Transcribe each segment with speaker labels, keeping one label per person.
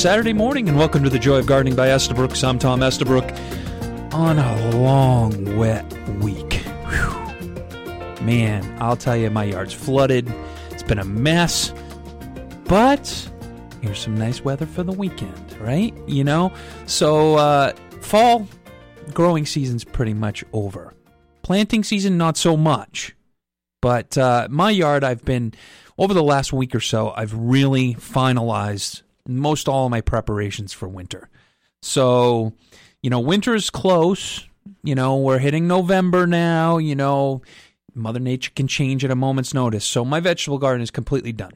Speaker 1: Saturday morning, and welcome to the Joy of Gardening by Estabrook. I'm Tom Estabrook on a long, wet week. Whew. Man, I'll tell you, my yard's flooded. It's been a mess, but here's some nice weather for the weekend, right? You know? So, uh, fall growing season's pretty much over. Planting season, not so much. But uh, my yard, I've been, over the last week or so, I've really finalized most all of my preparations for winter. So, you know, winter's close. You know, we're hitting November now. You know, Mother Nature can change at a moment's notice. So my vegetable garden is completely done.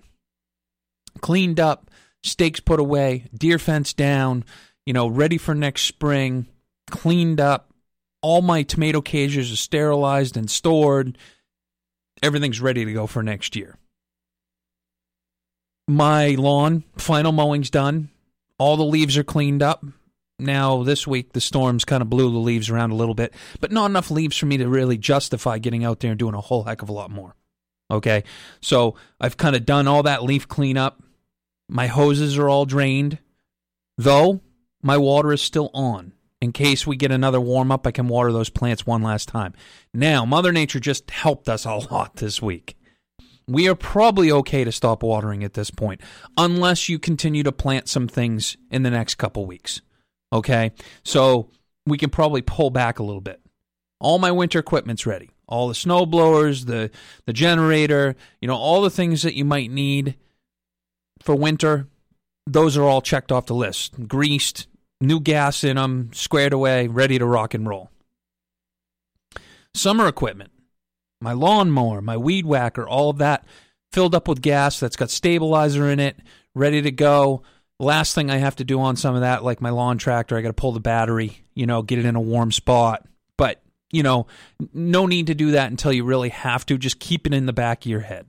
Speaker 1: Cleaned up, stakes put away, deer fence down, you know, ready for next spring, cleaned up. All my tomato cages are sterilized and stored. Everything's ready to go for next year. My lawn, final mowing's done. All the leaves are cleaned up. Now, this week, the storms kind of blew the leaves around a little bit, but not enough leaves for me to really justify getting out there and doing a whole heck of a lot more. Okay. So I've kind of done all that leaf cleanup. My hoses are all drained, though my water is still on. In case we get another warm up, I can water those plants one last time. Now, Mother Nature just helped us a lot this week we are probably okay to stop watering at this point, unless you continue to plant some things in the next couple weeks. Okay, so we can probably pull back a little bit. All my winter equipment's ready. All the snow blowers, the the generator, you know, all the things that you might need for winter. Those are all checked off the list. Greased, new gas in them, squared away, ready to rock and roll. Summer equipment my lawnmower, my weed whacker, all of that filled up with gas that's got stabilizer in it, ready to go. Last thing I have to do on some of that, like my lawn tractor, I got to pull the battery, you know, get it in a warm spot. But, you know, no need to do that until you really have to. Just keep it in the back of your head.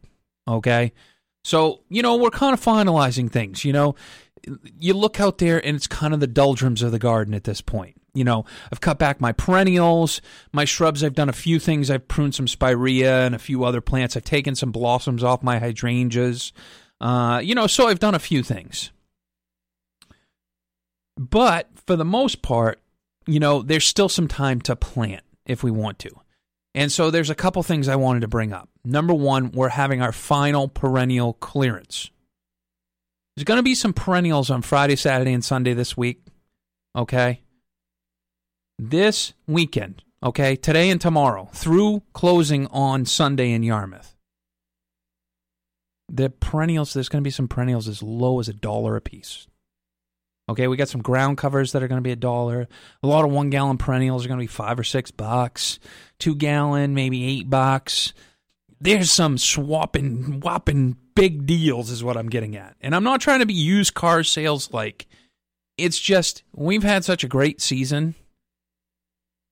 Speaker 1: Okay. So, you know, we're kind of finalizing things, you know. You look out there and it's kind of the doldrums of the garden at this point you know, I've cut back my perennials, my shrubs. I've done a few things. I've pruned some spirea and a few other plants. I've taken some blossoms off my hydrangeas. Uh, you know, so I've done a few things. But for the most part, you know, there's still some time to plant if we want to. And so there's a couple things I wanted to bring up. Number one, we're having our final perennial clearance. There's going to be some perennials on Friday, Saturday, and Sunday this week. Okay this weekend, okay, today and tomorrow, through closing on Sunday in Yarmouth, the perennials, there's going to be some perennials as low as a dollar a piece. Okay, we got some ground covers that are going to be a dollar. A lot of one gallon perennials are going to be five or six bucks. Two gallon, maybe eight bucks. There's some swapping, whopping big deals, is what I'm getting at. And I'm not trying to be used car sales like. It's just, we've had such a great season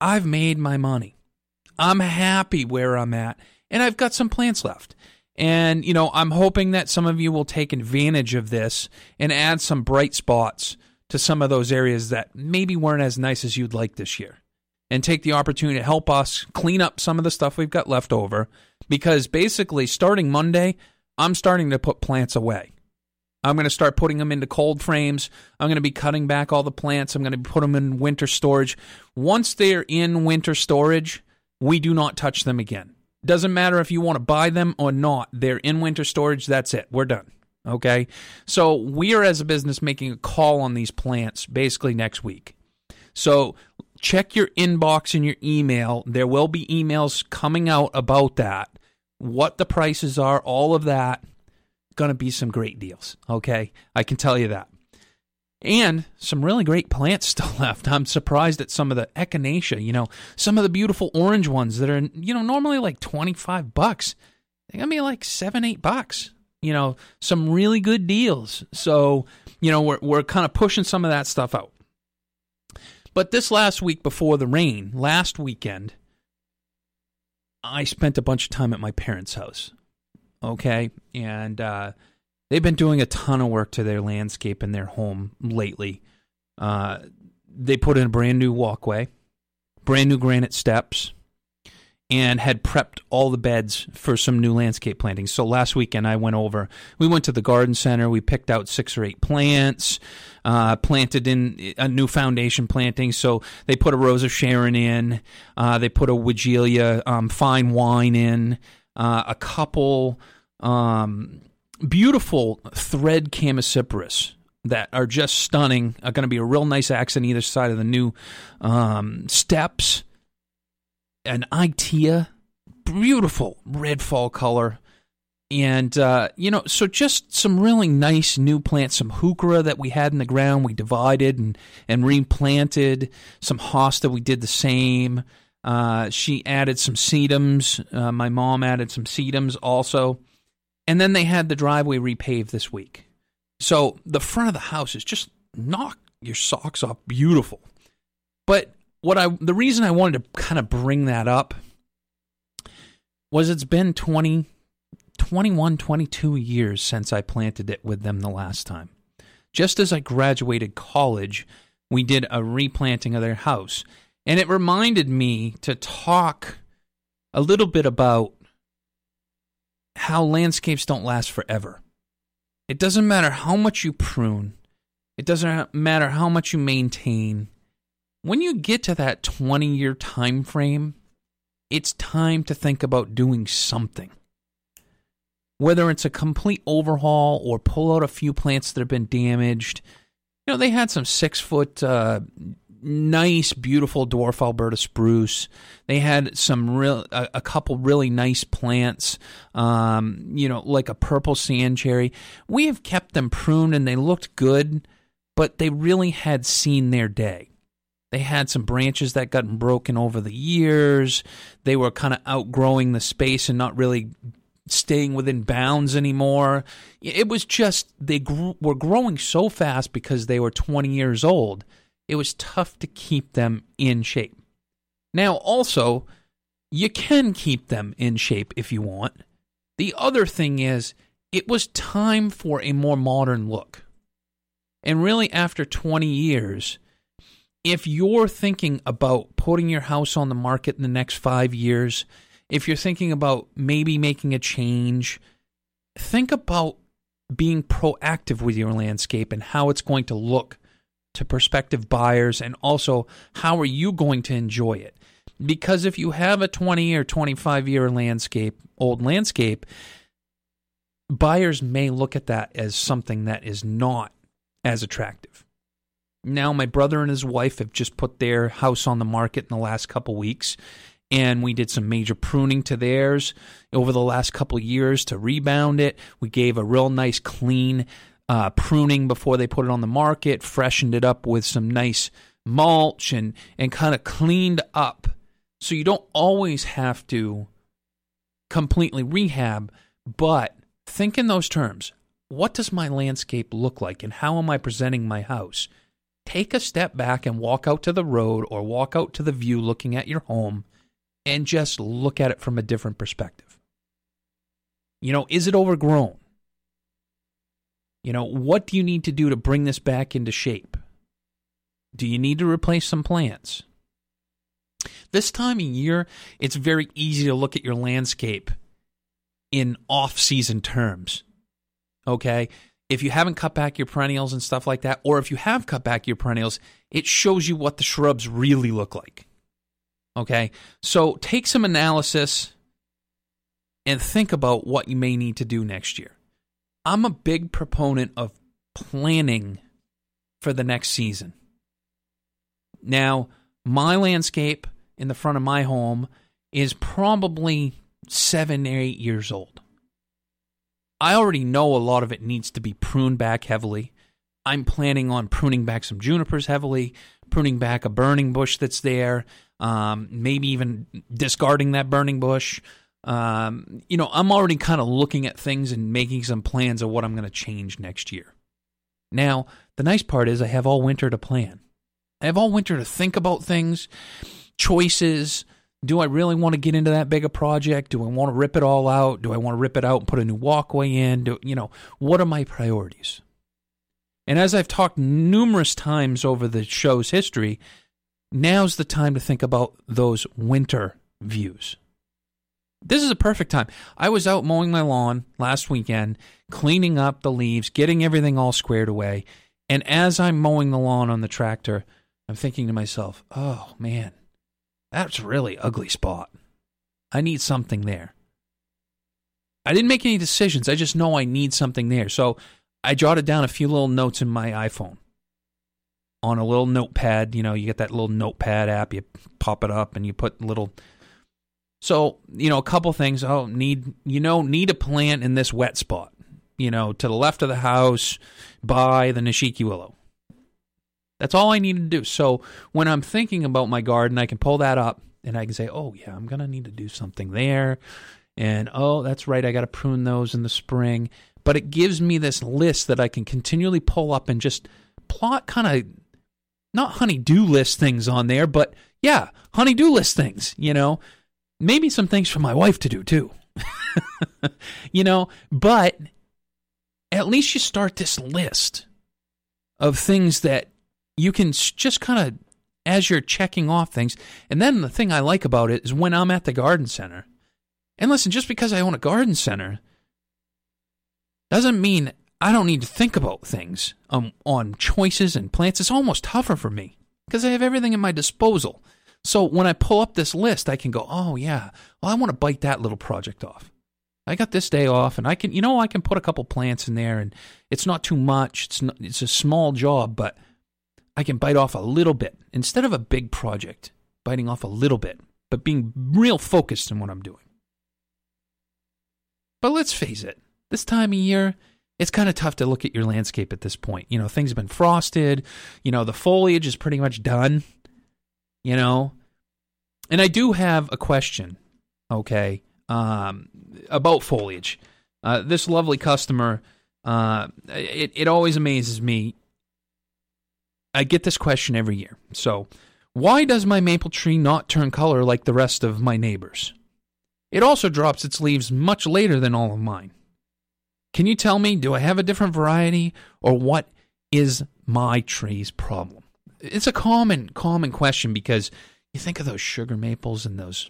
Speaker 1: I've made my money. I'm happy where I'm at, and I've got some plants left. And, you know, I'm hoping that some of you will take advantage of this and add some bright spots to some of those areas that maybe weren't as nice as you'd like this year. And take the opportunity to help us clean up some of the stuff we've got left over. Because basically, starting Monday, I'm starting to put plants away. I'm going to start putting them into cold frames. I'm going to be cutting back all the plants. I'm going to put them in winter storage. Once they're in winter storage, we do not touch them again. Doesn't matter if you want to buy them or not. They're in winter storage. That's it. We're done. Okay. So we are, as a business, making a call on these plants basically next week. So check your inbox and your email. There will be emails coming out about that, what the prices are, all of that going to be some great deals. Okay. I can tell you that. And some really great plants still left. I'm surprised at some of the echinacea, you know, some of the beautiful orange ones that are, you know, normally like 25 bucks. They're going to be like seven, eight bucks. You know, some really good deals. So, you know, we're, we're kind of pushing some of that stuff out. But this last week before the rain, last weekend, I spent a bunch of time at my parents' house okay? And uh, they've been doing a ton of work to their landscape in their home lately. Uh, they put in a brand new walkway, brand new granite steps, and had prepped all the beds for some new landscape plantings. So last weekend I went over. We went to the garden center. We picked out six or eight plants, uh, planted in a new foundation planting. So they put a rose of Sharon in. Uh, they put a Weigela um, fine wine in. Uh, a couple um, beautiful thread chamaecyparis that are just stunning. Are going to be a real nice accent either side of the new um, steps. An Itea, beautiful red fall color. And, uh, you know, so just some really nice new plants, some heuchera that we had in the ground, we divided and, and replanted. Some hosta, we did the same. Uh, she added some sedums. Uh, my mom added some sedums also. And then they had the driveway repaved this week. So the front of the house is just knock your socks off beautiful. But what I the reason I wanted to kind of bring that up was it's been 20 21 22 years since I planted it with them the last time. Just as I graduated college, we did a replanting of their house. And it reminded me to talk a little bit about how landscapes don't last forever. It doesn't matter how much you prune, it doesn't matter how much you maintain. When you get to that 20 year time frame, it's time to think about doing something. Whether it's a complete overhaul or pull out a few plants that have been damaged. You know, they had some six foot uh, nice, beautiful dwarf Alberta spruce. They had some real, a, a couple really nice plants, um, you know, like a purple sand cherry. We have kept them pruned and they looked good, but they really had seen their day. They had some branches that gotten broken over the years. They were kind of outgrowing the space and not really staying within bounds anymore. It was just they grew, were growing so fast because they were 20 years old it was tough to keep them in shape. Now, also, you can keep them in shape if you want. The other thing is, it was time for a more modern look. And really, after 20 years, if you're thinking about putting your house on the market in the next five years, if you're thinking about maybe making a change, think about being proactive with your landscape and how it's going to look to prospective buyers and also how are you going to enjoy it? Because if you have a 20 or 25 year landscape old landscape buyers may look at that as something that is not as attractive. Now my brother and his wife have just put their house on the market in the last couple weeks and we did some major pruning to theirs over the last couple years to rebound it. We gave a real nice clean uh, pruning before they put it on the market, freshened it up with some nice mulch and, and kind of cleaned up. So you don't always have to completely rehab, but think in those terms. What does my landscape look like and how am I presenting my house? Take a step back and walk out to the road or walk out to the view looking at your home and just look at it from a different perspective. You know, is it overgrown? You know, what do you need to do to bring this back into shape? Do you need to replace some plants? This time of year, it's very easy to look at your landscape in off season terms. Okay? If you haven't cut back your perennials and stuff like that, or if you have cut back your perennials, it shows you what the shrubs really look like. Okay? So take some analysis and think about what you may need to do next year. I'm a big proponent of planning for the next season. Now, my landscape in the front of my home is probably seven or eight years old. I already know a lot of it needs to be pruned back heavily. I'm planning on pruning back some junipers heavily, pruning back a burning bush that's there, um, maybe even discarding that burning bush um, you know, I'm already kind of looking at things and making some plans of what I'm going to change next year. Now, the nice part is I have all winter to plan. I have all winter to think about things, choices. Do I really want to get into that big a project? Do I want to rip it all out? Do I want to rip it out and put a new walkway in? Do, you know, what are my priorities? And as I've talked numerous times over the show's history, now's the time to think about those winter views This is a perfect time. I was out mowing my lawn last weekend, cleaning up the leaves, getting everything all squared away. And as I'm mowing the lawn on the tractor, I'm thinking to myself, oh man, that's a really ugly spot. I need something there. I didn't make any decisions. I just know I need something there. So I jotted down a few little notes in my iPhone on a little notepad. You know, you get that little notepad app, you pop it up and you put little. So, you know, a couple things. Oh, need, you know, need a plant in this wet spot, you know, to the left of the house by the Nishiki willow. That's all I need to do. So when I'm thinking about my garden, I can pull that up and I can say, oh, yeah, I'm to need to do something there. And oh, that's right, I got to prune those in the spring. But it gives me this list that I can continually pull up and just plot kind of not honey-do list things on there, but yeah, honey-do list things, you know. Maybe some things for my wife to do too. you know, but at least you start this list of things that you can just kind of as you're checking off things. And then the thing I like about it is when I'm at the garden center. And listen, just because I own a garden center doesn't mean I don't need to think about things um, on choices and plants. It's almost tougher for me because I have everything at my disposal. So when I pull up this list, I can go, oh, yeah, well, I want to bite that little project off. I got this day off, and I can, you know, I can put a couple plants in there, and it's not too much. It's not, it's a small job, but I can bite off a little bit instead of a big project, biting off a little bit, but being real focused in what I'm doing. But let's face it, this time of year, it's kind of tough to look at your landscape at this point. You know, things have been frosted, you know, the foliage is pretty much done, you know. And I do have a question, okay, um, about foliage. Uh, this lovely customer, uh, it, it always amazes me. I get this question every year. So, why does my maple tree not turn color like the rest of my neighbors? It also drops its leaves much later than all of mine. Can you tell me, do I have a different variety or what is my tree's problem? It's a common, common question because you think of those sugar maples and those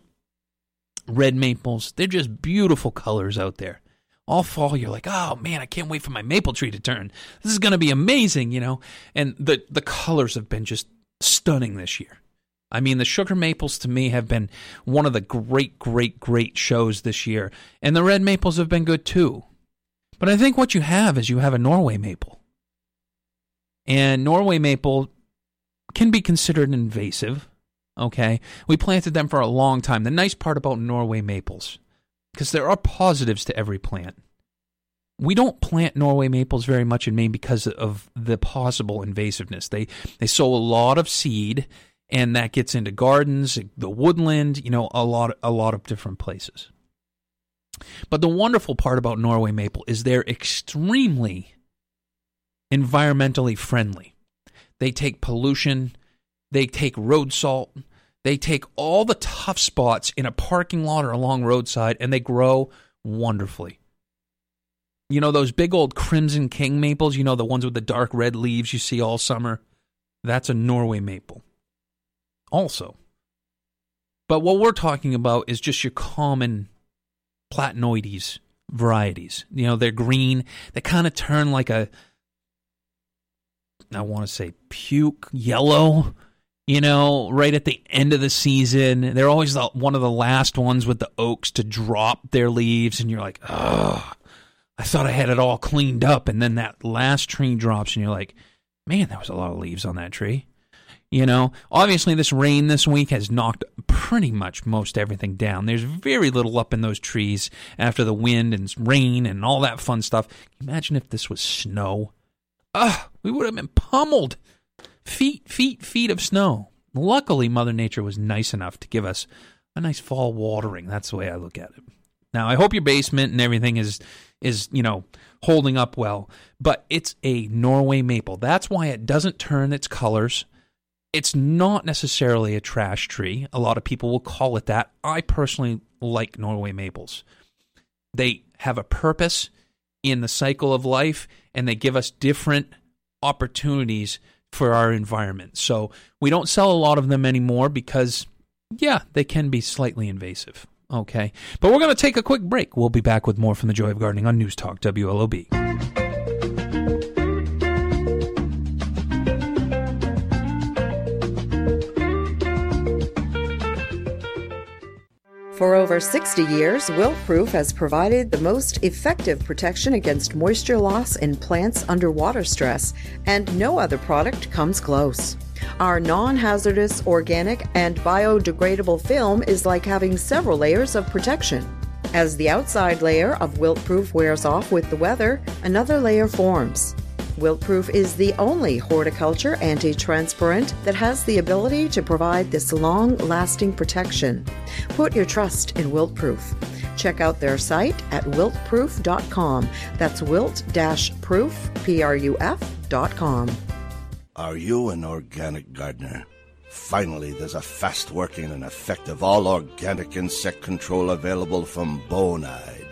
Speaker 1: red maples. They're just beautiful colors out there. All fall, you're like, oh man, I can't wait for my maple tree to turn. This is going to be amazing, you know? And the, the colors have been just stunning this year. I mean, the Sugar Maples to me have been one of the great, great, great shows this year. And the Red Maples have been good too. But I think what you have is you have a Norway maple. And Norway maple can be considered invasive. Okay. We planted them for a long time. The nice part about Norway maples, because there are positives to every plant. We don't plant Norway maples very much in Maine because of the possible invasiveness. They they sow a lot of seed and that gets into gardens, the woodland, you know, a lot a lot of different places. But the wonderful part about Norway maple is they're extremely environmentally friendly. They take pollution, they take road salt, they take all the tough spots in a parking lot or along roadside and they grow wonderfully. You know those big old crimson king maples, you know the ones with the dark red leaves you see all summer? That's a Norway maple. Also. But what we're talking about is just your common platanoides varieties. You know, they're green. They kind of turn like a, I want to say puke yellow, you know, right at the end of the season. They're always the, one of the last ones with the oaks to drop their leaves. And you're like, oh, I thought I had it all cleaned up. And then that last tree drops and you're like, man, there was a lot of leaves on that tree. You know, obviously, this rain this week has knocked pretty much most everything down. There's very little up in those trees after the wind and rain and all that fun stuff. Imagine if this was snow. Ugh, we would have been pummeled. Feet, feet, feet of snow. Luckily, Mother Nature was nice enough to give us a nice fall watering. That's the way I look at it. Now, I hope your basement and everything is is, you know, holding up well, but it's a Norway maple. That's why it doesn't turn its colors it's not necessarily a trash tree. A lot of people will call it that. I personally like Norway maples. They have a purpose in the cycle of life and they give us different opportunities for our environment. So we don't sell a lot of them anymore because, yeah, they can be slightly invasive. Okay. But we're going to take a quick break. We'll be back with more from the Joy of Gardening on News Talk WLOB.
Speaker 2: For over 60 years, Wilt-Pruf has provided the most effective protection against moisture loss in plants under water stress, and no other product comes close. Our non hazardous, organic, and biodegradable film is like having several layers of protection. As the outside layer of Wilt-Pruf wears off with the weather, another layer forms. Wilt-Pruf is the only horticulture anti transparent that has the ability to provide this long lasting protection. Put your trust in Wilt-Pruf. Check out their site at wiltpruf.com. That's wilt proof, P R U F.com.
Speaker 3: Are you an organic gardener? Finally, there's a fast working and effective all organic insect control available from Bonide.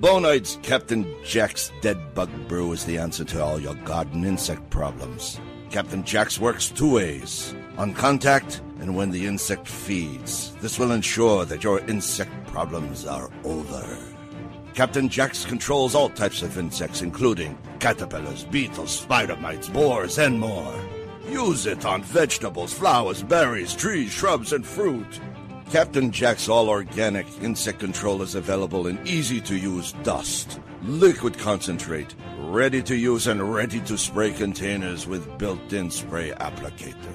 Speaker 3: Bonide's Captain Jack's Dead Bug Brew is the answer to all your garden insect problems. Captain Jack's works two ways on contact and when the insect feeds. This will ensure that your insect problems are over. Captain Jack's controls all types of insects, including caterpillars, beetles, spider mites, borers, and more. Use it on vegetables, flowers, berries, trees, shrubs, and fruit. Captain Jack's all organic insect control is available in easy to use dust, liquid concentrate, ready to use and ready to spray containers with built in spray applicator.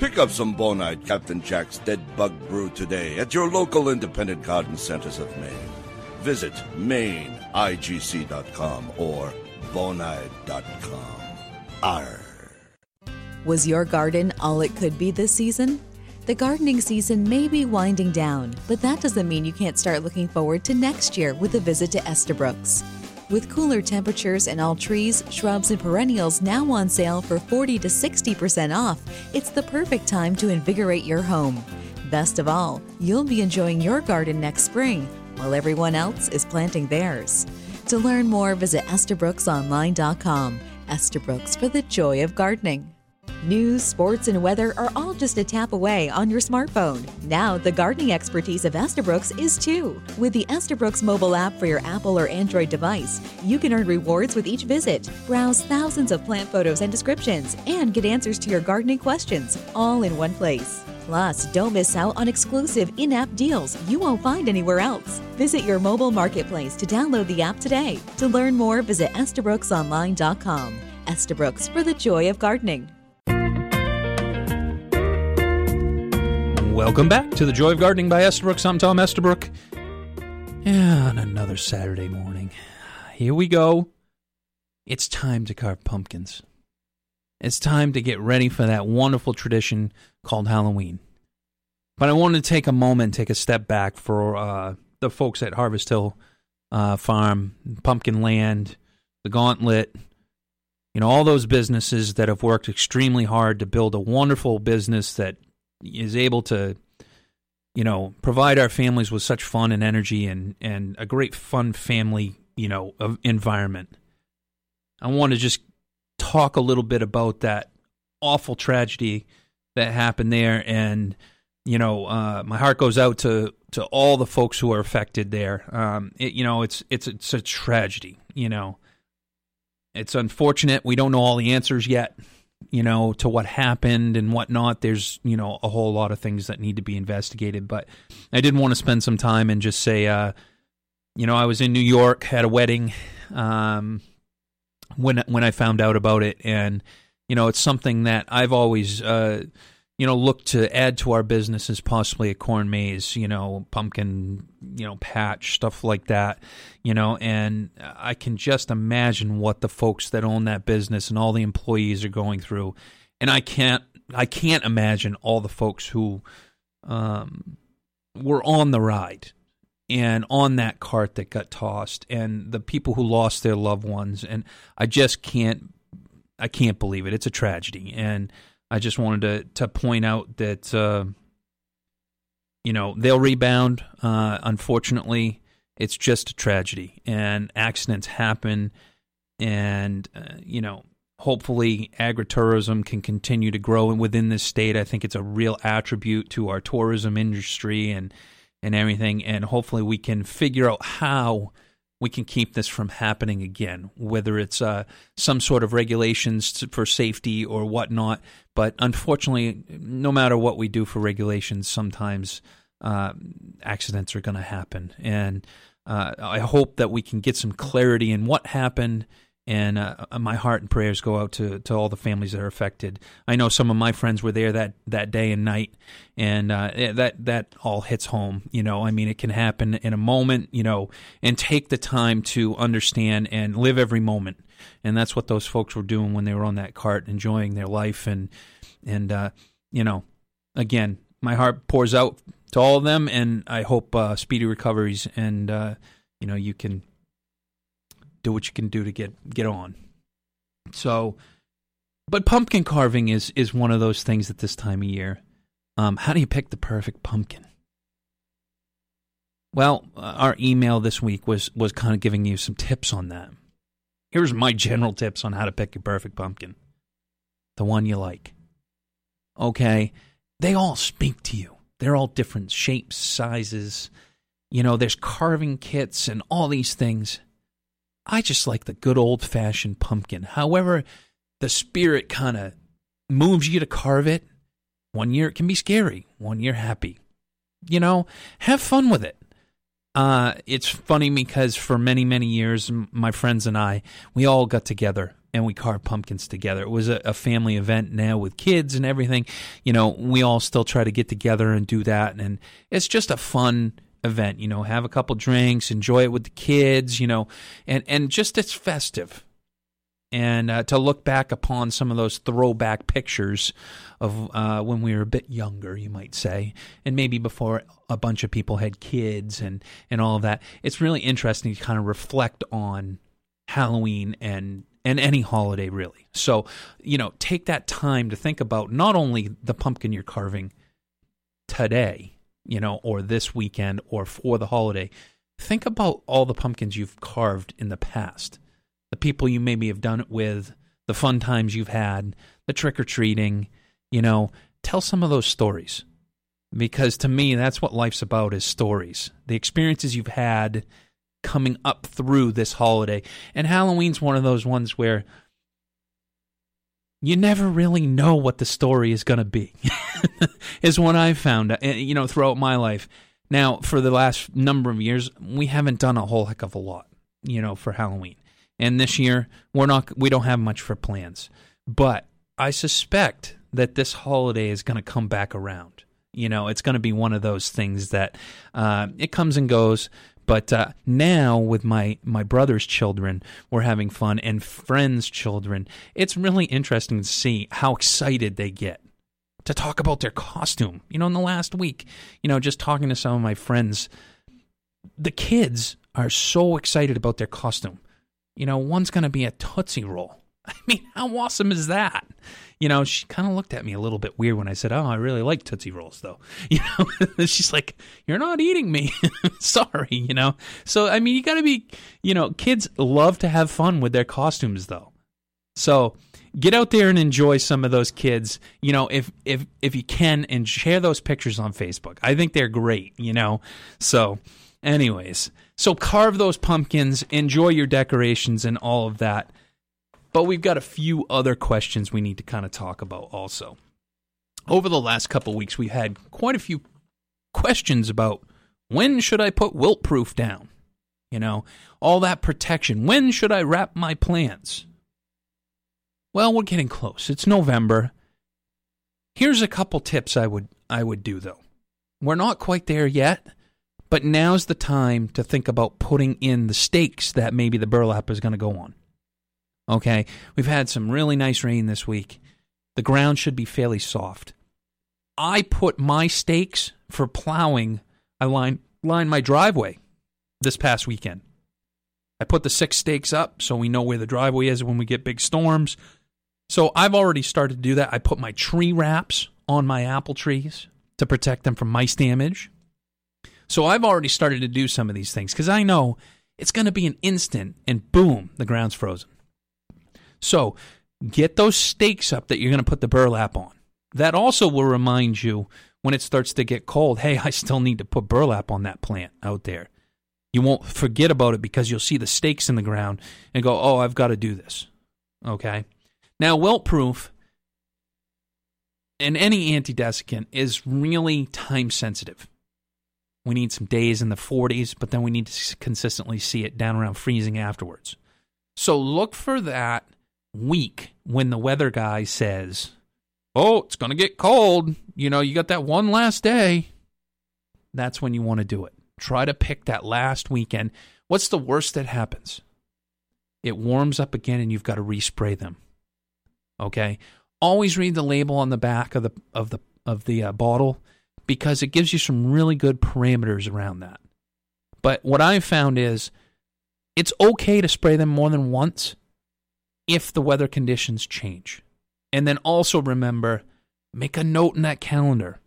Speaker 3: Pick up some Bonide Captain Jack's Dead Bug Brew today at your local independent garden centers of Maine. Visit maineigc.com or bonide.com. Arr.
Speaker 4: Was your garden all it could be this season? The gardening season may be winding down, but that doesn't mean you can't start looking forward to next year with a visit to Estabrooks. With cooler temperatures and all trees, shrubs, and perennials now on sale for 40 to 60% off, it's the perfect time to invigorate your home. Best of all, you'll be enjoying your garden next spring while everyone else is planting theirs. To learn more, visit EstabrooksOnline.com. Estabrooks for the joy of gardening. News, sports, and weather are all just a tap away on your smartphone. Now, the gardening expertise of Estabrooks is too. With the Estabrooks mobile app for your Apple or Android device, you can earn rewards with each visit, browse thousands of plant photos and descriptions, and get answers to your gardening questions all in one place. Plus, don't miss out on exclusive in app deals you won't find anywhere else. Visit your mobile marketplace to download the app today. To learn more, visit EstabrooksOnline.com. Estabrooks for the joy of gardening.
Speaker 1: Welcome back to the Joy of Gardening by Estabrook. I'm Tom Estabrook. On another Saturday morning. Here we go. It's time to carve pumpkins. It's time to get ready for that wonderful tradition called Halloween. But I wanted to take a moment, take a step back for uh, the folks at Harvest Hill uh, Farm, Pumpkin Land, the Gauntlet, you know, all those businesses that have worked extremely hard to build a wonderful business that is able to you know provide our families with such fun and energy and and a great fun family you know environment. I want to just talk a little bit about that awful tragedy that happened there. And you know uh, my heart goes out to to all the folks who are affected there. Um, it, you know it's it's it's a tragedy you know. It's unfortunate. We don't know all the answers yet you know, to what happened and whatnot. There's, you know, a whole lot of things that need to be investigated. But I didn't want to spend some time and just say, uh, you know, I was in New York, had a wedding um, when when I found out about it, and you know, it's something that I've always. Uh, you know, look to add to our business as possibly a corn maze, you know, pumpkin, you know, patch, stuff like that, you know, and I can just imagine what the folks that own that business and all the employees are going through. And I can't, I can't imagine all the folks who um, were on the ride and on that cart that got tossed and the people who lost their loved ones. And I just can't, I can't believe it. It's a tragedy. And, I just wanted to to point out that uh, you know they'll rebound. Uh, unfortunately, it's just a tragedy, and accidents happen, and uh, you know hopefully agritourism can continue to grow and within this state. I think it's a real attribute to our tourism industry and and everything. And hopefully, we can figure out how we can keep this from happening again, whether it's uh, some sort of regulations for safety or whatnot. But unfortunately, no matter what we do for regulations, sometimes uh, accidents are going to happen. And uh, I hope that we can get some clarity in what happened and uh, my heart and prayers go out to, to all the families that are affected. I know some of my friends were there that, that day and night, and uh, that that all hits home. You know, I mean, it can happen in a moment. You know, and take the time to understand and live every moment, and that's what those folks were doing when they were on that cart, enjoying their life, and and uh, you know, again, my heart pours out to all of them, and I hope uh, speedy recoveries, and uh, you know, you can do what you can do to get get on. So, but pumpkin carving is is one of those things at this time of year. Um, how do you pick the perfect pumpkin? Well, uh, our email this week was was kind of giving you some tips on that. Here's my general tips on how to pick your perfect pumpkin. The one you like. Okay, they all speak to you. They're all different shapes, sizes. You know, there's carving kits and all these things. I just like the good old fashioned pumpkin. However, the spirit kind of moves you to carve it. One year it can be scary, one year happy. You know, have fun with it. Uh, it's funny because for many, many years, my friends and I, we all got together and we carved pumpkins together. It was a, a, family event now with kids and everything. You know, we all still try to get together and do that. And it's just a fun event. You know, have a couple drinks, enjoy it with the kids. You know, and and just it's festive, and uh, to look back upon some of those throwback pictures of uh, when we were a bit younger, you might say, and maybe before a bunch of people had kids and and all of that. It's really interesting to kind of reflect on Halloween and and any holiday really. So, you know, take that time to think about not only the pumpkin you're carving today, you know, or this weekend or for the holiday, think about all the pumpkins you've carved in the past. The people you maybe have done it with, the fun times you've had, the trick or treating, you know, tell some of those stories. Because to me, that's what life's about is stories. The experiences you've had coming up through this holiday. And Halloween's one of those ones where you never really know what the story is going to be, is what I've found, uh, you know, throughout my life. Now, for the last number of years, we haven't done a whole heck of a lot, you know, for Halloween. And this year, we're not, we don't have much for plans. But I suspect that this holiday is going to come back around. You know, it's going to be one of those things that uh, it comes and goes. But uh, now with my my brother's children, we're having fun, and friends' children. It's really interesting to see how excited they get to talk about their costume. You know, in the last week, you know, just talking to some of my friends, the kids are so excited about their costume. You know, one's going to be a Tootsie Roll. I mean, how awesome is that? you know, she kind of looked at me a little bit weird when I said, "Oh, I really like Tootsie Rolls, though." You know, she's like, "You're not eating me." Sorry, you know. So I mean, you got to be, you know, kids love to have fun with their costumes, though. So get out there and enjoy some of those kids. You know, if if if you can, and share those pictures on Facebook. I think they're great. You know, so. Anyways, so carve those pumpkins, enjoy your decorations and all of that. But we've got a few other questions we need to kind of talk about also. Over the last couple weeks, we've had quite a few questions about when should I put Wilt-Pruf down? You know, all that protection. When should I wrap my plants? Well, we're getting close. It's November. Here's a couple tips I would I would do though. We're not quite there yet, but now's the time to think about putting in the stakes that maybe the burlap is going to go on. Okay, we've had some really nice rain this week. The ground should be fairly soft. I put my stakes for plowing. I line line my driveway this past weekend. I put the six stakes up so we know where the driveway is when we get big storms. So I've already started to do that. I put my tree wraps on my apple trees to protect them from mice damage. So I've already started to do some of these things because I know it's going to be an instant and boom, the ground's frozen. So get those stakes up that you're going to put the burlap on. That also will remind you when it starts to get cold, hey, I still need to put burlap on that plant out there. You won't forget about it because you'll see the stakes in the ground and go, oh, I've got to do this. Okay. Now, Wilt-Pruf and any anti-desiccant is really time sensitive. We need some days in the 40s, but then we need to consistently see it down around freezing afterwards. So look for that week when the weather guy says, "Oh, it's going to get cold. You know, you got that one last day." That's when you want to do it. Try to pick that last weekend. What's the worst that happens? It warms up again and you've got to respray them. Okay? Always read the label on the back of the of the of the uh, bottle because it gives you some really good parameters around that. But what I've found is it's okay to spray them more than once if the weather conditions change. And then also remember, make a note in that calendar.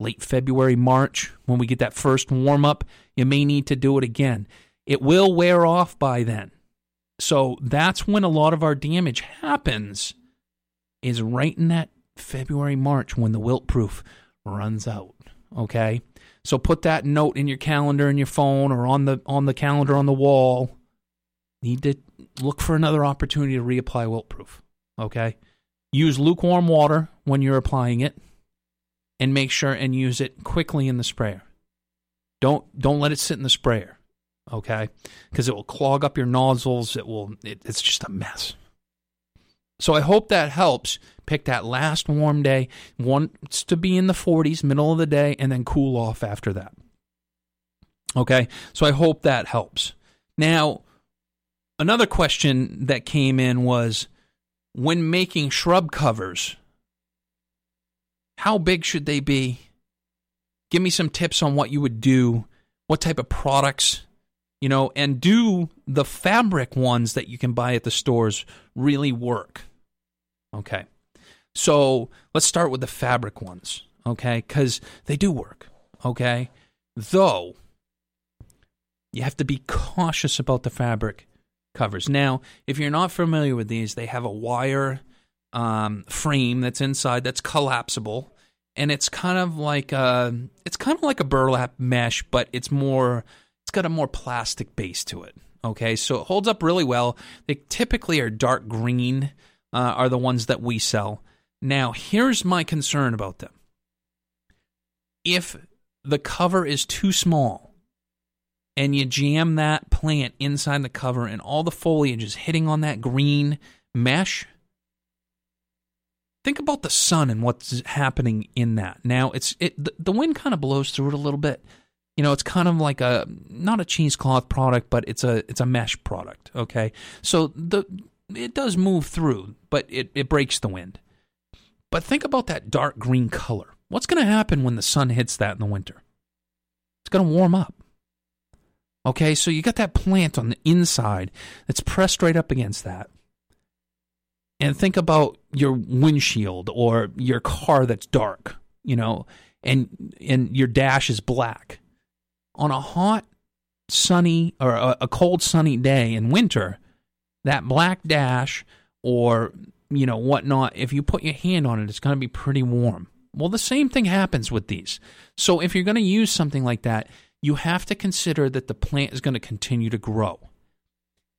Speaker 1: Late February, March, when we get that first warm up, you may need to do it again. It will wear off by then. So that's when a lot of our damage happens, is right in that February, March when the Wilt-Pruf runs out. Okay? So put that note in your calendar in your phone or on the on the calendar on the wall. Need to look for another opportunity to reapply Wilt-Pruf. Okay? Use lukewarm water when you're applying it and make sure and use it quickly in the sprayer. Don't don't let it sit in the sprayer. Okay? Because it will clog up your nozzles. It will it, it's just a mess. So I hope that helps. Pick that last warm day, wants to be in the 40s, middle of the day, and then cool off after that. Okay, so I hope that helps. Now, another question that came in was when making shrub covers, how big should they be? Give me some tips on what you would do, what type of products, you know, and do the fabric ones that you can buy at the stores really work? Okay. So let's start with the fabric ones, okay? Because they do work, okay? Though, you have to be cautious about the fabric covers. Now, if you're not familiar with these, they have a wire um, frame that's inside that's collapsible, and it's kind of like a it's kind of like a burlap mesh, but it's more it's got a more plastic base to it. Okay, so it holds up really well. They typically are dark green, uh, are the ones that we sell. Now, here's my concern about them. If the cover is too small and you jam that plant inside the cover and all the foliage is hitting on that green mesh, think about the sun and what's happening in that. Now, it's it the, wind kind of blows through it a little bit. You know, it's kind of like a not a cheesecloth product, but it's a it's a mesh product, okay? So the it does move through, but it, it breaks the wind. But think about that dark green color. What's going to happen when the sun hits that in the winter? It's going to warm up. Okay, so you got that plant on the inside that's pressed right up against that. And think about your windshield or your car that's dark, you know, and and your dash is black. On a hot, sunny or a, a cold sunny day in winter, that black dash or you know, whatnot, if you put your hand on it, it's going to be pretty warm. Well, the same thing happens with these. So if you're going to use something like that, you have to consider that the plant is going to continue to grow.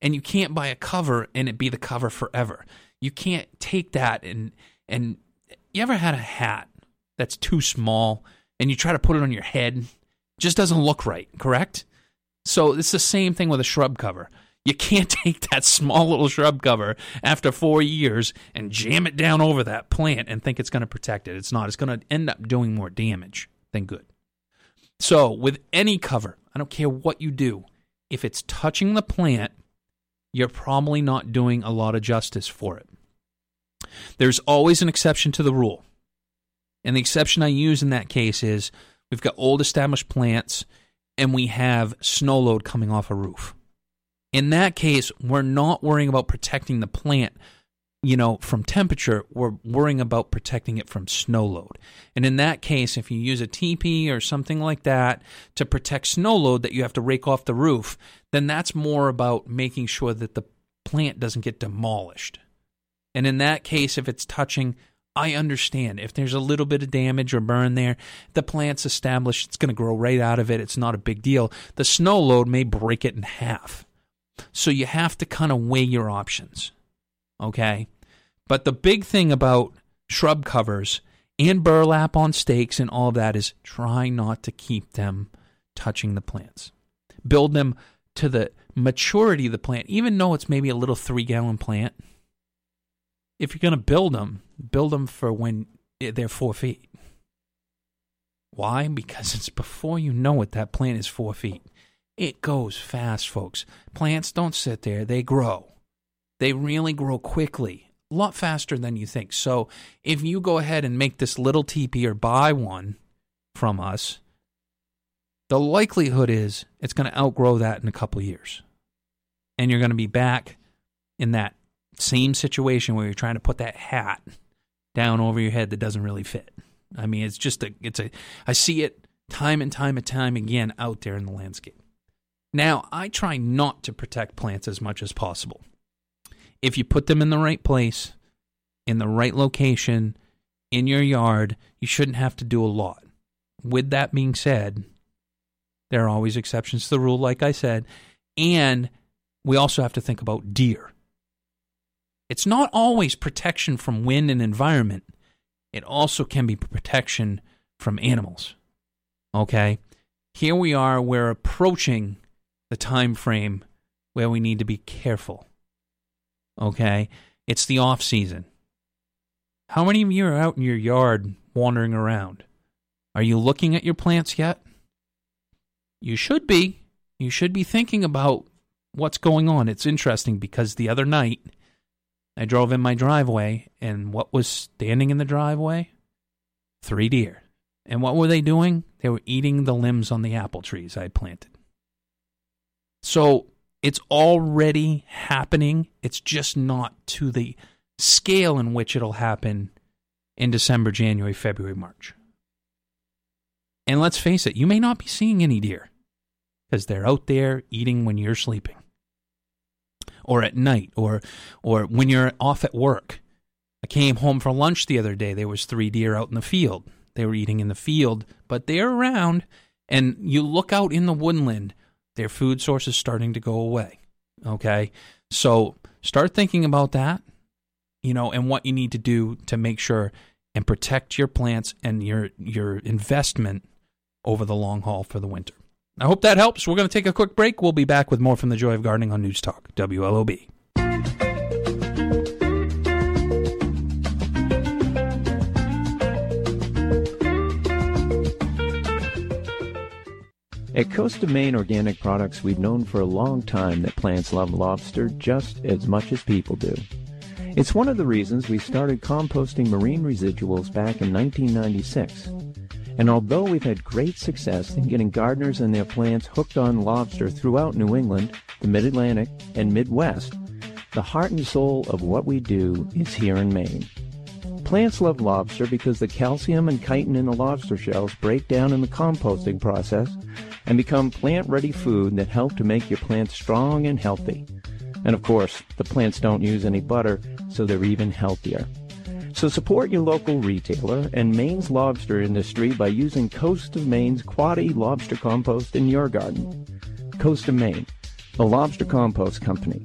Speaker 1: And you can't buy a cover and it be the cover forever. You can't take that and and you ever had a hat that's too small and you try to put it on your head, it just doesn't look right, correct? So it's the same thing with a shrub cover. You can't take that small little shrub cover after four years and jam it down over that plant and think it's going to protect it. It's not. It's going to end up doing more damage than good. So, with any cover, I don't care what you do, if it's touching the plant, you're probably not doing a lot of justice for it. There's always an exception to the rule. And the exception I use in that case is we've got old established plants and we have snow load coming off a roof. In that case, we're not worrying about protecting the plant, you know, from temperature. We're worrying about protecting it from snow load. And in that case, if you use a teepee or something like that to protect snow load that you have to rake off the roof, then that's more about making sure that the plant doesn't get demolished. And in that case, if it's touching I understand if there's a little bit of damage or burn there, the plant's established, it's going to grow right out of it. It's not a big deal. The snow load may break it in half. So you have to kind of weigh your options. Okay? But the big thing about shrub covers and burlap on stakes and all that is try not to keep them touching the plants. Build them to the maturity of the plant, even though it's maybe a little three gallon plant. If you're going to build them, build them for when they're four feet. Why? Because it's before you know it, that plant is four feet. It goes fast, folks. Plants don't sit there, they grow. They really grow quickly, a lot faster than you think. So if you go ahead and make this little teepee or buy one from us, the likelihood is it's going to outgrow that in a couple years. And you're going to be back in that same situation where you're trying to put that hat down over your head that doesn't really fit. I mean, it's just a, it's a, I see it time and time and time again out there in the landscape. Now, I try not to protect plants as much as possible. If you put them in the right place, in the right location, in your yard, you shouldn't have to do a lot. With that being said, there are always exceptions to the rule, like I said. And we also have to think about deer. It's not always protection from wind and environment, it also can be protection from animals. Okay? Here we are, we're approaching the time frame where we need to be careful. Okay? It's the off season. How many of you are out in your yard wandering around? Are you looking at your plants yet? You should be. You should be thinking about what's going on. It's interesting because the other night I drove in my driveway and what was standing in the driveway? Three deer. And what were they doing? They were eating the limbs on the apple trees I planted. So it's already happening. It's just not to the scale in which it'll happen in December, January, February, March. And let's face it, you may not be seeing any deer because they're out there eating when you're sleeping or at night or or when you're off at work. I came home for lunch the other day. There was three deer out in the field. They were eating in the field, but they're around and you look out in the woodland, their food source is starting to go away. Okay? So start thinking about that, you know, and what you need to do to make sure and protect your plants and your your investment over the long haul for the winter. I hope that helps. We're going to take a quick break. We'll be back with more from the Joy of Gardening on News Talk, WLOB.
Speaker 5: At Coast of Maine Organic Products, we've known for a long time that plants love lobster just as much as people do. It's one of the reasons we started composting marine residuals back in 1996. And although we've had great success in getting gardeners and their plants hooked on lobster throughout New England, the Mid-Atlantic, and Midwest, the heart and soul of what we do is here in Maine. Plants love lobster because the calcium and chitin in the lobster shells break down in the composting process and become plant-ready food that help to make your plants strong and healthy. And of course, the plants don't use any butter, so they're even healthier. So support your local retailer and Maine's lobster industry by using Coast of Maine's Quoddy Lobster Compost in your garden. Coast of Maine, a lobster compost company.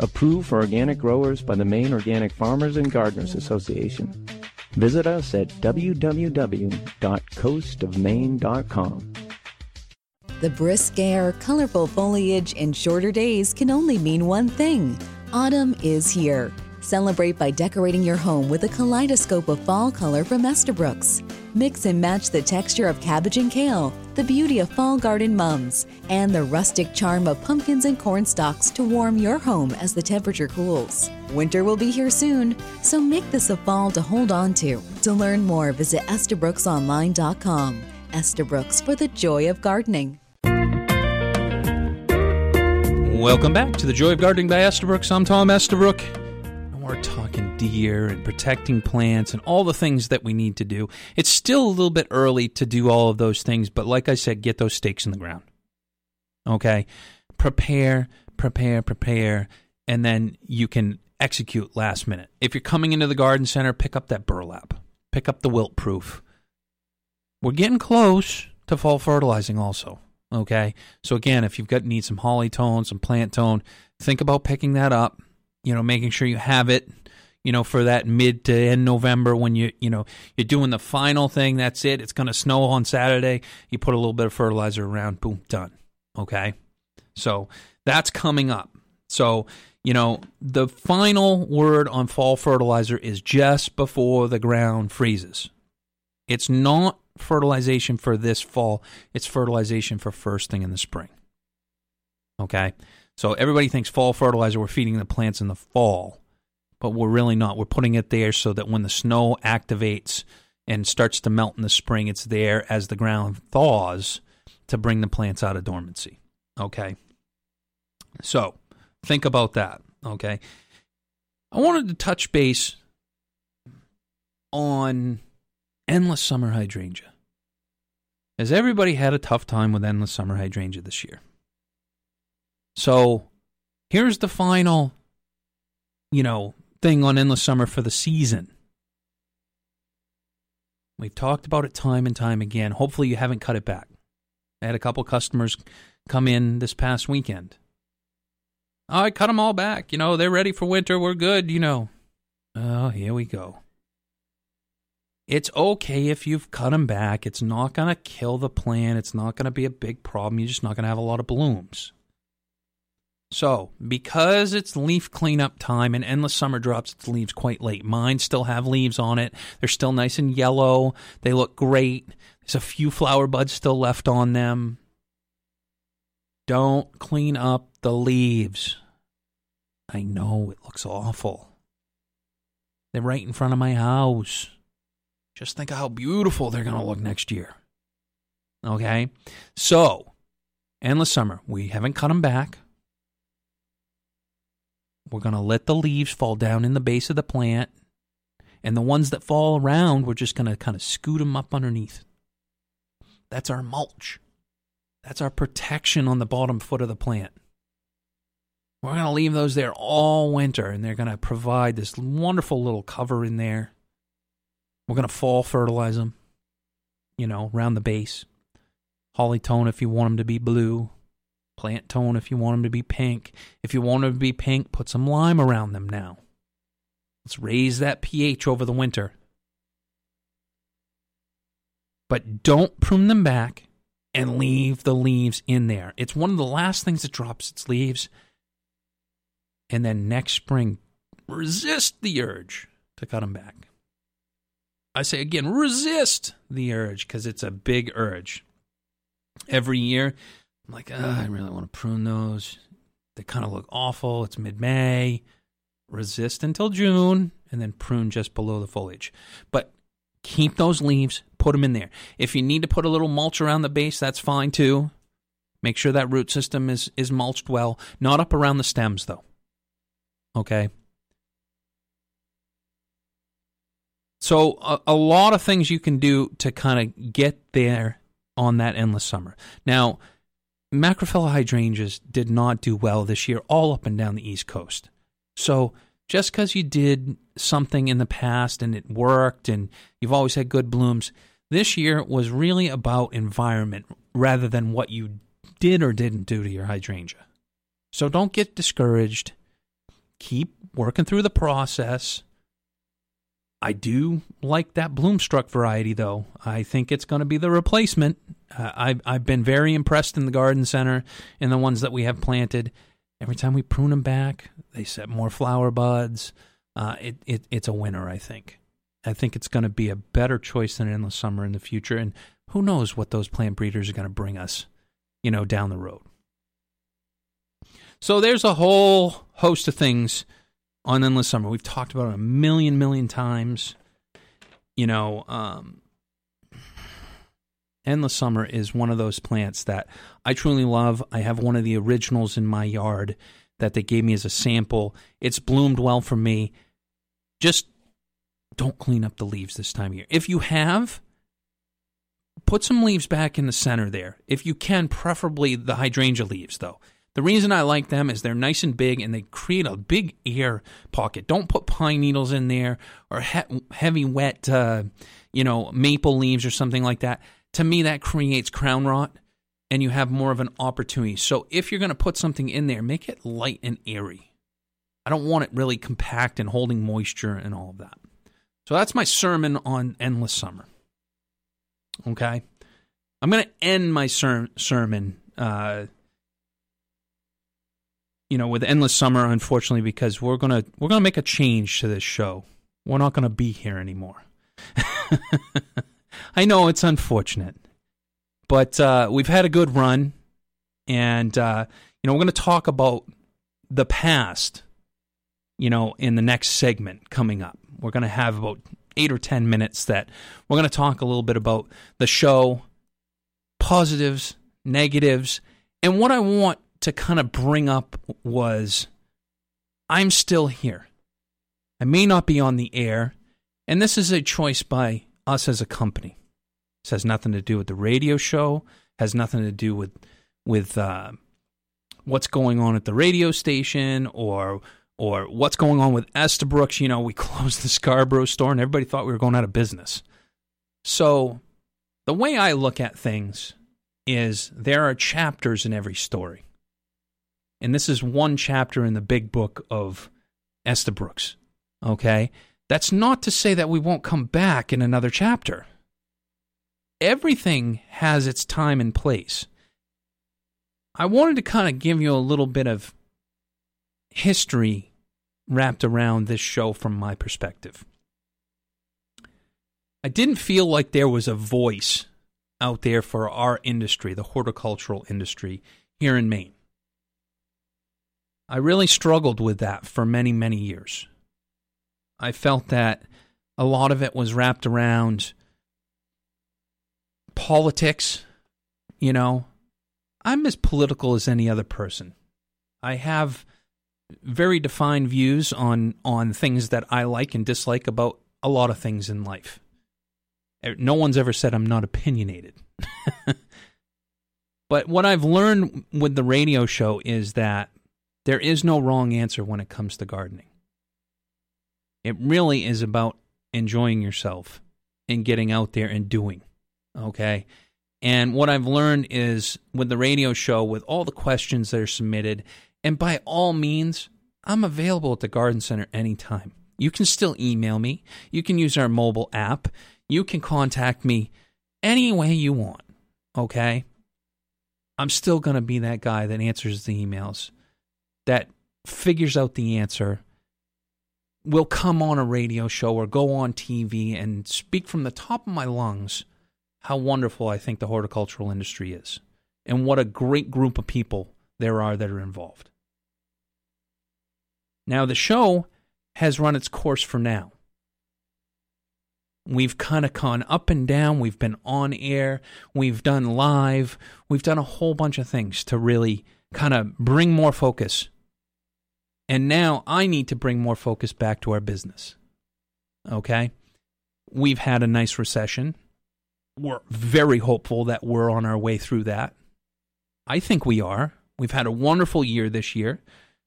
Speaker 5: Approved for organic growers by the Maine Organic Farmers and Gardeners Association. Visit us at www.coastofmaine.com.
Speaker 4: The brisk air, colorful foliage, and shorter days can only mean one thing autumn is here. Celebrate by decorating your home with a kaleidoscope of fall color from Estabrooks. Mix and match the texture of cabbage and kale, the beauty of fall garden mums, and the rustic charm of pumpkins and corn stalks to warm your home as the temperature cools. Winter will be here soon, so make this a fall to hold on to. To learn more, visit EstabrooksOnline.com. Estabrooks for the joy of gardening.
Speaker 1: Welcome back to the Joy of Gardening by Estabrooks. I'm Tom Estabrook And we're talking deer and protecting plants and all the things that we need to do. It's still a little bit early to do all of those things, but like I said, get those stakes in the ground. Okay? Prepare, prepare, prepare, and then you can execute last minute. If you're coming into the garden center, pick up that burlap, pick up the Wilt-Pruf. We're getting close to fall fertilizing also. Okay. So again, if you've got need some Holly-tone, some Plant-tone, think about picking that up, you know, making sure you have it, you know, for that mid to end November when you, you know, you're doing the final thing. That's it. It's going to snow on Saturday. You put a little bit of fertilizer around, boom, done. Okay. So that's coming up. So, you know, the final word on fall fertilizer is just before the ground freezes. It's not fertilization for this fall, it's fertilization for first thing in the spring. Okay? So everybody thinks fall fertilizer, we're feeding the plants in the fall, but we're really not. We're putting it there so that when the snow activates and starts to melt in the spring, it's there as the ground thaws to bring the plants out of dormancy. Okay? So think about that. Okay? I wanted to touch base on endless summer hydrangea. Has everybody had a tough time with endless summer hydrangea this year? So here's the final, you know, thing on endless summer for the season. We've talked about it time and time again. Hopefully, you haven't cut it back. I had a couple customers come in this past weekend. I cut them all back. You know, they're ready for winter. We're good, you know. Oh, here we go. It's okay if you've cut them back. It's not going to kill the plant. It's not going to be a big problem. You're just not going to have a lot of blooms. So, because it's leaf cleanup time and Endless Summer drops its leaves quite late, mine still have leaves on it. They're still nice and yellow. They look great. There's a few flower buds still left on them. Don't clean up the leaves. I know it looks awful. They're right in front of my house. Just think of how beautiful they're going to look next year. Okay? So, endless summer. We haven't cut them back. We're going to let the leaves fall down in the base of the plant. And the ones that fall around, we're just going to kind of scoot them up underneath. That's our mulch. That's our protection on the bottom foot of the plant. We're going to leave those there all winter, and they're going to provide this wonderful little cover in there. We're going to fall fertilize them, you know, around the base. Holly-tone if you want them to be blue. Plant-tone if you want them to be pink. If you want them to be pink, put some lime around them now. Let's raise that pH over the winter. But don't prune them back and leave the leaves in there. It's one of the last things that drops its leaves. And then next spring, resist the urge to cut them back. I say again, resist the urge because it's a big urge. Every year, I'm like, I really want to prune those. They kind of look awful. It's mid May. Resist until June and then prune just below the foliage. But keep those leaves, put them in there. If you need to put a little mulch around the base, that's fine too. Make sure that root system is, is mulched well. Not up around the stems, though. Okay? So a, a lot of things you can do to kind of get there on that endless summer. Now, Macrophylla hydrangeas did not do well this year, all up and down the East Coast. So just because you did something in the past and it worked and you've always had good blooms, this year was really about environment rather than what you did or didn't do to your hydrangea. So don't get discouraged. Keep working through the process. I do like that Bloomstruck variety, though. I think it's going to be the replacement. Uh, I've I've been very impressed in the garden center in the ones that we have planted. Every time we prune them back, they set more flower buds. Uh, it, it it's a winner, I think. I think it's going to be a better choice than endless summer in the future, and who knows what those plant breeders are going to bring us, you know, down the road. So there's a whole host of things on Endless Summer. We've talked about it a million, million times. You know, um, Endless Summer is one of those plants that I truly love. I have one of the originals in my yard that they gave me as a sample. It's bloomed well for me. Just don't clean up the leaves this time of year. If you have, put some leaves back in the center there. If you can, preferably the hydrangea leaves, though. The reason I like them is they're nice and big and they create a big air pocket. Don't put pine needles in there or he- heavy wet, uh, you know, maple leaves or something like that. To me, that creates crown rot and you have more of an opportunity. So if you're going to put something in there, make it light and airy. I don't want it really compact and holding moisture and all of that. So that's my sermon on endless summer. Okay. I'm going to end my ser- sermon, uh, you know, with endless summer, unfortunately, because we're gonna we're gonna make a change to this show. We're not gonna be here anymore. I know it's unfortunate, but uh, we've had a good run, and uh, you know, we're gonna talk about the past. You know, in the next segment coming up, we're gonna have about eight or ten minutes that we're gonna talk a little bit about the show, positives, negatives, and what I want to kind of bring up was I'm still here. I may not be on the air, and this is a choice by us as a company. This has nothing to do with the radio show, has nothing to do with with uh, what's going on at the radio station or or what's going on with Estabrooks. You know, we closed the Scarborough store and everybody thought we were going out of business. So the way I look at things is there are chapters in every story. And this is one chapter in the big book of Esther Estabrooks. Okay? That's not to say that we won't come back in another chapter. Everything has its time and place. I wanted to kind of give you a little bit of history wrapped around this show from my perspective. I didn't feel like there was a voice out there for our industry, the horticultural industry here in Maine. I really struggled with that for many, many years. I felt that a lot of it was wrapped around politics. You know, I'm as political as any other person. I have very defined views on on things that I like and dislike about a lot of things in life. Er, no one's ever said I'm not opinionated. but what I've learned with the radio show is that there is no wrong answer when it comes to gardening. It really is about enjoying yourself and getting out there and doing. Okay. And what I've learned is with the radio show, with all the questions that are submitted, and by all means, I'm available at the Garden Center anytime. You can still email me. You can use our mobile app. You can contact me any way you want. Okay. I'm still going to be that guy that answers the emails that figures out the answer will come on a radio show or go on TV and speak from the top of my lungs how wonderful I think the horticultural industry is and what a great group of people there are that are involved. Now, the show has run its course for now. We've kind of gone up and down. We've been on air. We've done live. We've done a whole bunch of things to really kind of bring more focus and now I need to bring more focus back to our business. Okay? We've had a nice recession. We're very hopeful that we're on our way through that. I think we are. We've had a wonderful year this year.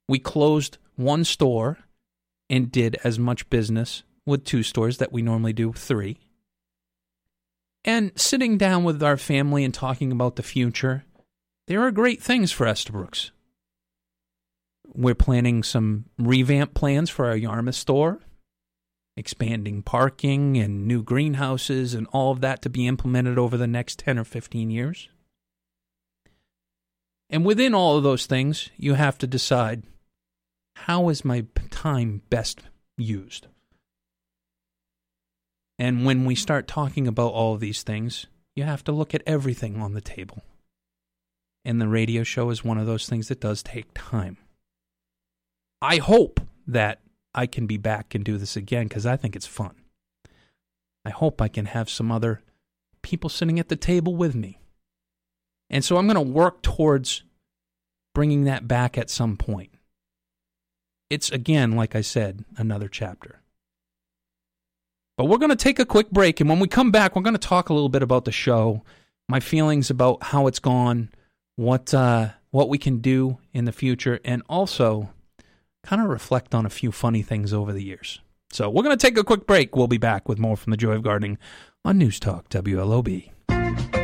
Speaker 1: We closed one store and did as much business with two stores that we normally do three. And sitting down with our family and talking about the future, there are great things for Estabrooks. We're planning some revamp plans for our Yarmouth store, expanding parking and new greenhouses and all of that to be implemented over the next 10 or 15 years. And within all of those things, you have to decide how is my time best used? And when we start talking about all of these things, you have to look at everything on the table. And the radio show is one of those things that does take time. I hope that I can be back and do this again because I think it's fun. I hope I can have some other people sitting at the table with me. And so I'm going to work towards bringing that back at some point. It's, again, like I said, another chapter. But we're going to take a quick break. And when we come back, we're going to talk a little bit about the show, my feelings about how it's gone, what, uh, what we can do in the future, and also kind of reflect on a few funny things over the years. So we're going to take a quick break. We'll be back with more from the Joy of Gardening on News Talk WLOB.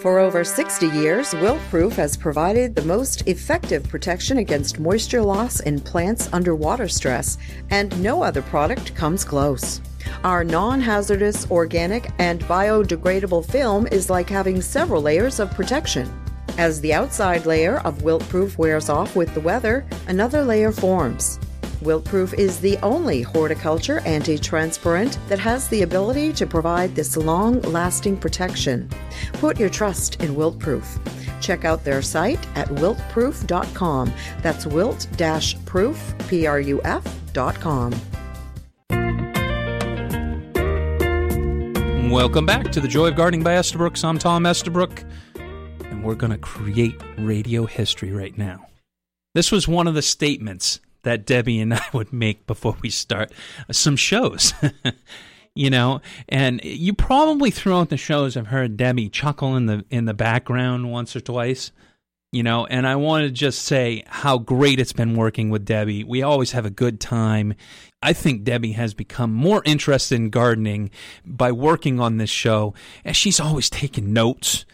Speaker 2: For over 60 years, Wilt-Pruf has provided the most effective protection against moisture loss in plants under water stress, and no other product comes close. Our non hazardous, organic, and biodegradable film is like having several layers of protection. As the outside layer of Wilt-Pruf wears off with the weather, another layer forms. Wilt-Pruf is the only horticulture anti transparent that has the ability to provide this long lasting protection. Put your trust in Wilt-Pruf. Check out their site at wiltpruf.com. That's wilt proof, P R U F.com.
Speaker 1: Welcome back to the Joy of Gardening by Estabrooks. I'm Tom Estabrook, and we're going to create radio history right now. This was one of the statements that Debbie and I would make before we start some shows. you know, and you probably throughout the shows have heard Debbie chuckle in the in the background once or twice. You know, and I want to just say how great it's been working with Debbie. We always have a good time. I think Debbie has become more interested in gardening by working on this show, and she's always taking notes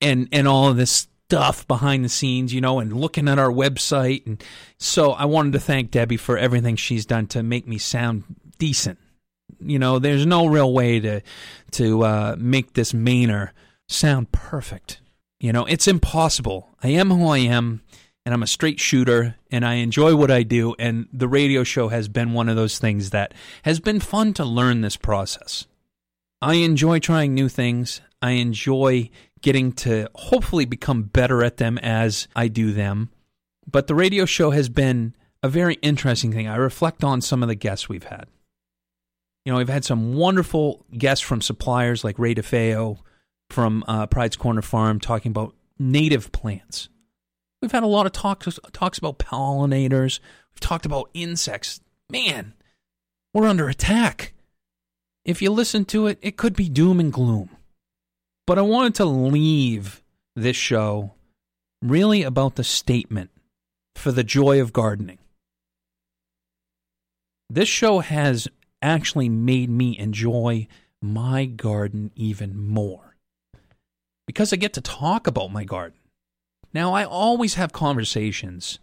Speaker 1: and and all of this stuff behind the scenes, you know, and looking at our website. And so I wanted to thank Debbie for everything she's done to make me sound decent. You know, there's no real way to to uh, make this Mainer sound perfect. You know, it's impossible. I am who I am, and I'm a straight shooter, and I enjoy what I do. And the radio show has been one of those things that has been fun to learn this process. I enjoy trying new things. I enjoy getting to hopefully become better at them as I do them. But the radio show has been a very interesting thing. I reflect on some of the guests we've had. You know, we've had some wonderful guests from suppliers like Ray DeFeo from uh, Pride's Corner Farm talking about native plants. We've had a lot of talks talks about pollinators. We've talked about insects. Man, we're under attack. If you listen to it, it could be doom and gloom. But I wanted to leave this show really about the statement for the joy of gardening. This show has actually made me enjoy my garden even more because I get to talk about my garden. Now, I always have conversations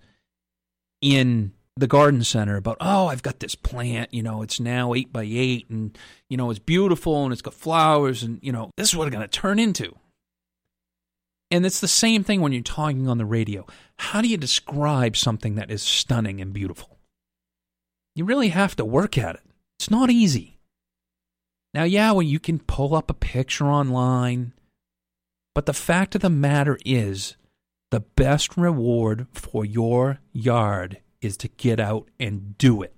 Speaker 1: in the garden center about oh i've got this plant you know it's now eight by eight and you know it's beautiful and it's got flowers and you know this is what it's going to turn into. And it's the same thing when you're talking on the radio. How do you describe something that is stunning and beautiful? You really have to work at it. It's not easy. Now yeah well you can pull up a picture online but the fact of the matter is the best reward for your yard is to get out and do it.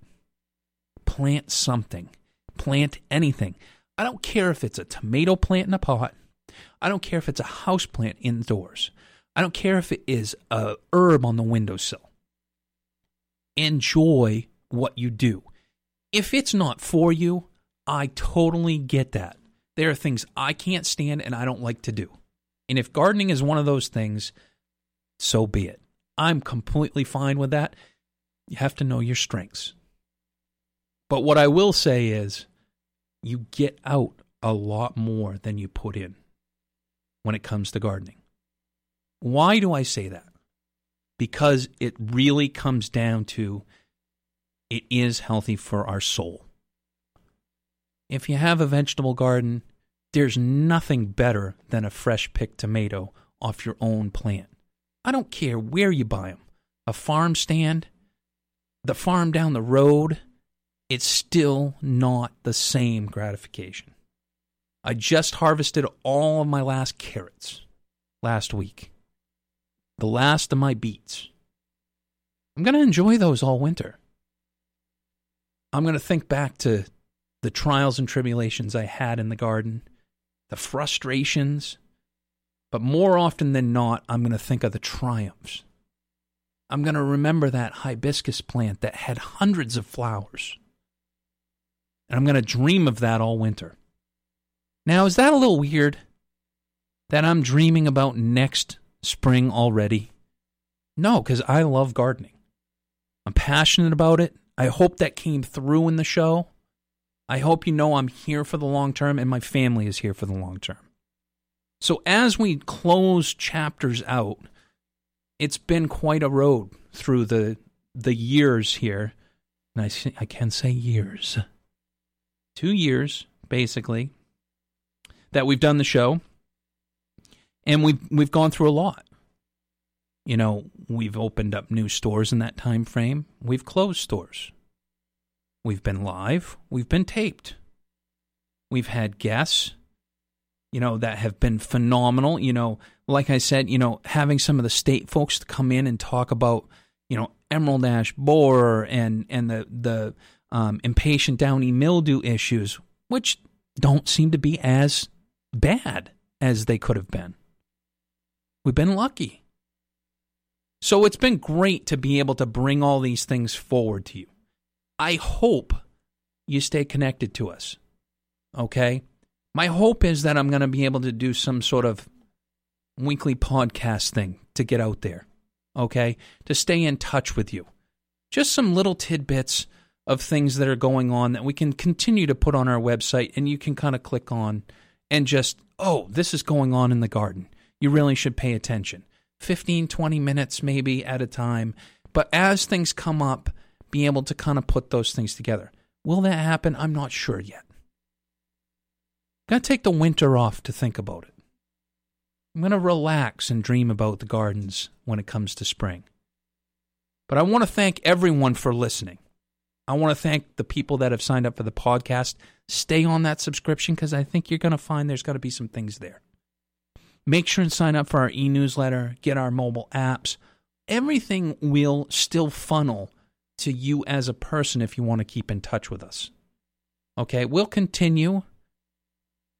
Speaker 1: Plant something. Plant anything. I don't care if it's a tomato plant in a pot. I don't care if it's a house plant indoors. I don't care if it is a herb on the windowsill. Enjoy what you do. If it's not for you, I totally get that. There are things I can't stand and I don't like to do. And if gardening is one of those things, so be it. I'm completely fine with that. You have to know your strengths. But what I will say is you get out a lot more than you put in when it comes to gardening. Why do I say that? Because it really comes down to it is healthy for our soul. If you have a vegetable garden, there's nothing better than a fresh picked tomato off your own plant. I don't care where you buy them a farm stand, the farm down the road, it's still not the same gratification. I just harvested all of my last carrots last week, the last of my beets. I'm going to enjoy those all winter. I'm going to think back to the trials and tribulations I had in the garden, the frustrations, but more often than not, I'm going to think of the triumphs I'm going to remember that hibiscus plant that had hundreds of flowers. And I'm going to dream of that all winter. Now, is that a little weird that I'm dreaming about next spring already? No, because I love gardening. I'm passionate about it. I hope that came through in the show. I hope you know I'm here for the long term and my family is here for the long term. So as we close chapters out, it's been quite a road through the the years here. And I I can say years. 2 years basically that we've done the show. And we've we've gone through a lot. You know, we've opened up new stores in that time frame. We've closed stores. We've been live, we've been taped. We've had guests, you know, that have been phenomenal. You know, like I said, you know, having some of the state folks to come in and talk about, you know, emerald ash borer and and the the um, impatiens downy mildew issues, which don't seem to be as bad as they could have been. We've been lucky. So it's been great to be able to bring all these things forward to you. I hope you stay connected to us. Okay? My hope is that I'm going to be able to do some sort of weekly podcast thing to get out there. Okay? To stay in touch with you. Just some little tidbits of things that are going on that we can continue to put on our website and you can kind of click on and just, oh, this is going on in the garden. You really should pay attention. 15, 20 minutes maybe at a time. But as things come up, be able to kind of put those things together. Will that happen? I'm not sure yet. Got to take the winter off to think about it. I'm going to relax and dream about the gardens when it comes to spring. But I want to thank everyone for listening. I want to thank the people that have signed up for the podcast. Stay on that subscription because I think you're going to find there's got to be some things there. Make sure and sign up for our e newsletter, get our mobile apps. Everything will still funnel to you as a person if you want to keep in touch with us. Okay, we'll continue.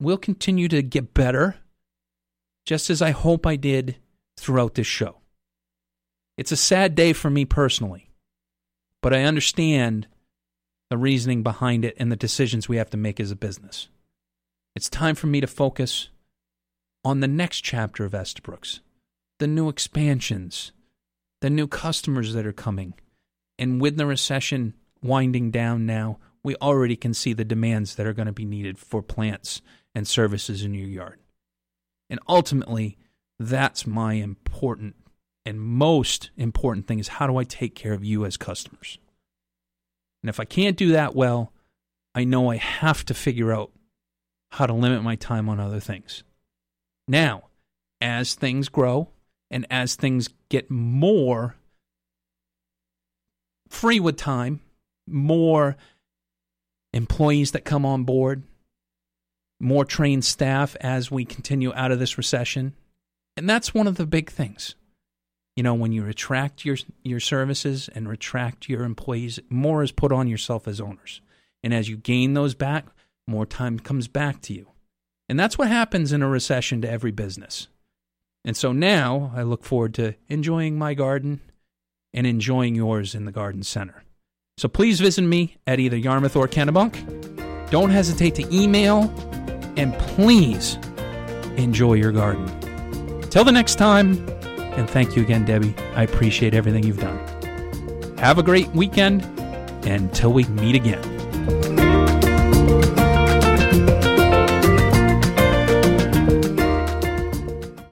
Speaker 1: We'll continue to get better, just as I hope I did throughout this show. It's a sad day for me personally, but I understand the reasoning behind it and the decisions we have to make as a business. It's time for me to focus on the next chapter of Estabrooks, the new expansions, the new customers that are coming. And with the recession winding down now, we already can see the demands that are going to be needed for plants and services in your yard. And ultimately, that's my important and most important thing is how do I take care of you as customers? And if I can't do that well, I know I have to figure out how to limit my time on other things. Now, as things grow and as things get more free with time, more employees that come on board, more trained staff as we continue out of this recession. And that's one of the big things. You know, when you retract your your services and retract your employees, more is put on yourself as owners. And as you gain those back, more time comes back to you. And that's what happens in a recession to every business. And so now I look forward to enjoying my garden and enjoying yours in the garden center. So please visit me at either Yarmouth or Kennebunk. Don't hesitate to email and please enjoy your garden. Till the next time, and thank you again, Debbie. I appreciate everything you've done. Have a great weekend and until we meet again.